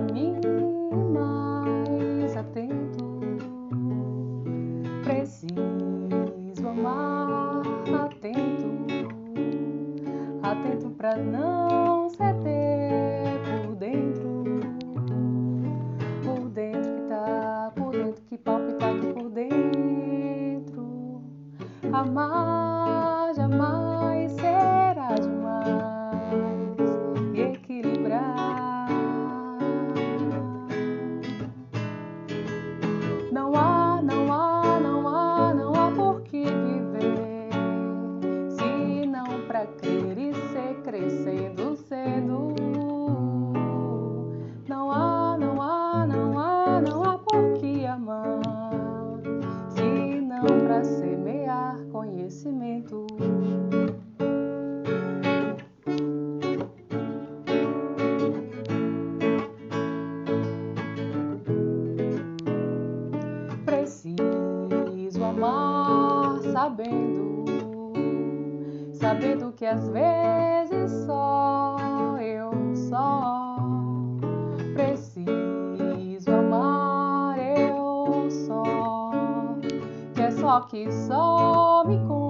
a mim mais atento. Preciso amar atento, atento para não ceder por dentro, por dentro que tá, por dentro que palpita por dentro. Amar sabendo, sabendo que às vezes só eu só preciso amar eu só, que é só que só me encontro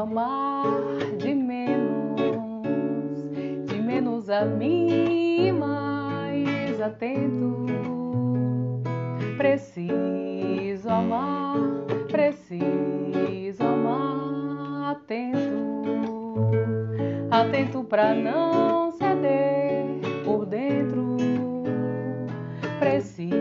amar de menos, de menos a mim mais atento. Preciso amar, preciso amar atento, atento pra não ceder por dentro. Preciso